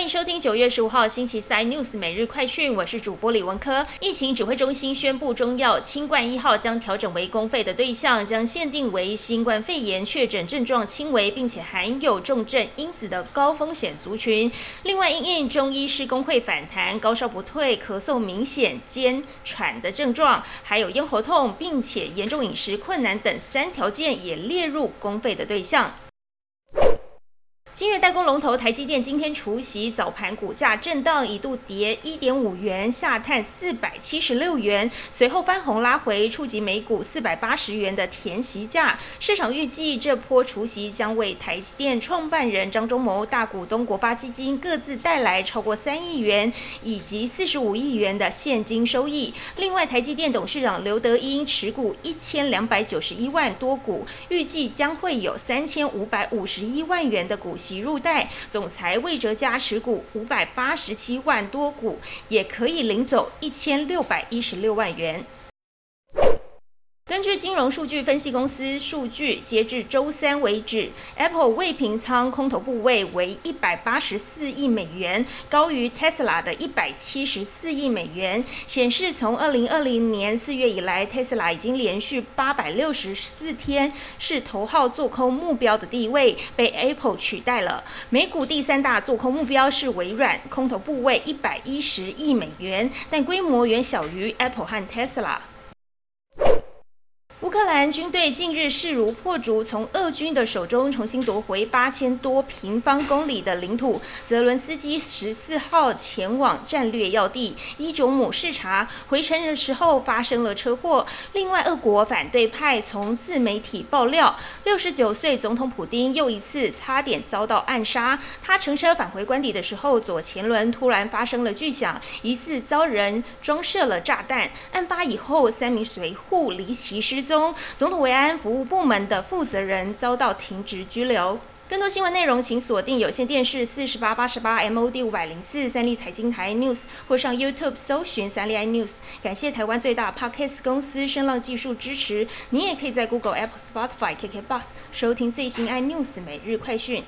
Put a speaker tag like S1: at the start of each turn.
S1: 欢迎收听九月十五号星期三 news 每日快讯，我是主播李文科。疫情指挥中心宣布，中药清冠一号将调整为公费的对象，将限定为新冠肺炎确诊症状轻微并且含有重症因子的高风险族群。另外，因应中医师工会反弹，高烧不退、咳嗽明显、兼喘的症状，还有咽喉痛，并且严重饮食困难等三条件也列入公费的对象。今日代工龙头台积电今天除夕早盘股价震荡，一度跌一点五元，下探四百七十六元，随后翻红拉回，触及每股四百八十元的填息价。市场预计这波除夕将为台积电创办人张忠谋、大股东国发基金各自带来超过三亿元以及四十五亿元的现金收益。另外，台积电董事长刘德英持股一千两百九十一万多股，预计将会有三千五百五十一万元的股息。入袋，总裁魏哲嘉持股五百八十七万多股，也可以领走一千六百一十六万元。根据金融数据分析公司数据，截至周三为止，Apple 未平仓空头部位为一百八十四亿美元，高于 Tesla 的一百七十四亿美元，显示从二零二零年四月以来，Tesla 已经连续八百六十四天是头号做空目标的地位，被 Apple 取代了。美股第三大做空目标是微软，空头部位一百一十亿美元，但规模远小于 Apple 和 Tesla。乌克兰军队近日势如破竹，从俄军的手中重新夺回八千多平方公里的领土。泽伦斯基十四号前往战略要地伊久姆视察，回程的时候发生了车祸。另外，俄国反对派从自媒体爆料，六十九岁总统普京又一次差点遭到暗杀。他乘车返回官邸的时候，左前轮突然发生了巨响，疑似遭人装设了炸弹。案发以后，三名随护离奇失踪。中，总统维安服务部门的负责人遭到停职拘留。更多新闻内容，请锁定有线电视四十八八十八 MOD 五百零四三立财经台 News，或上 YouTube 搜寻三立 iNews。感谢台湾最大 Podcast 公司声浪技术支持。您也可以在 Google、Apple、Spotify、KK Bus 收听最新 iNews 每日快讯。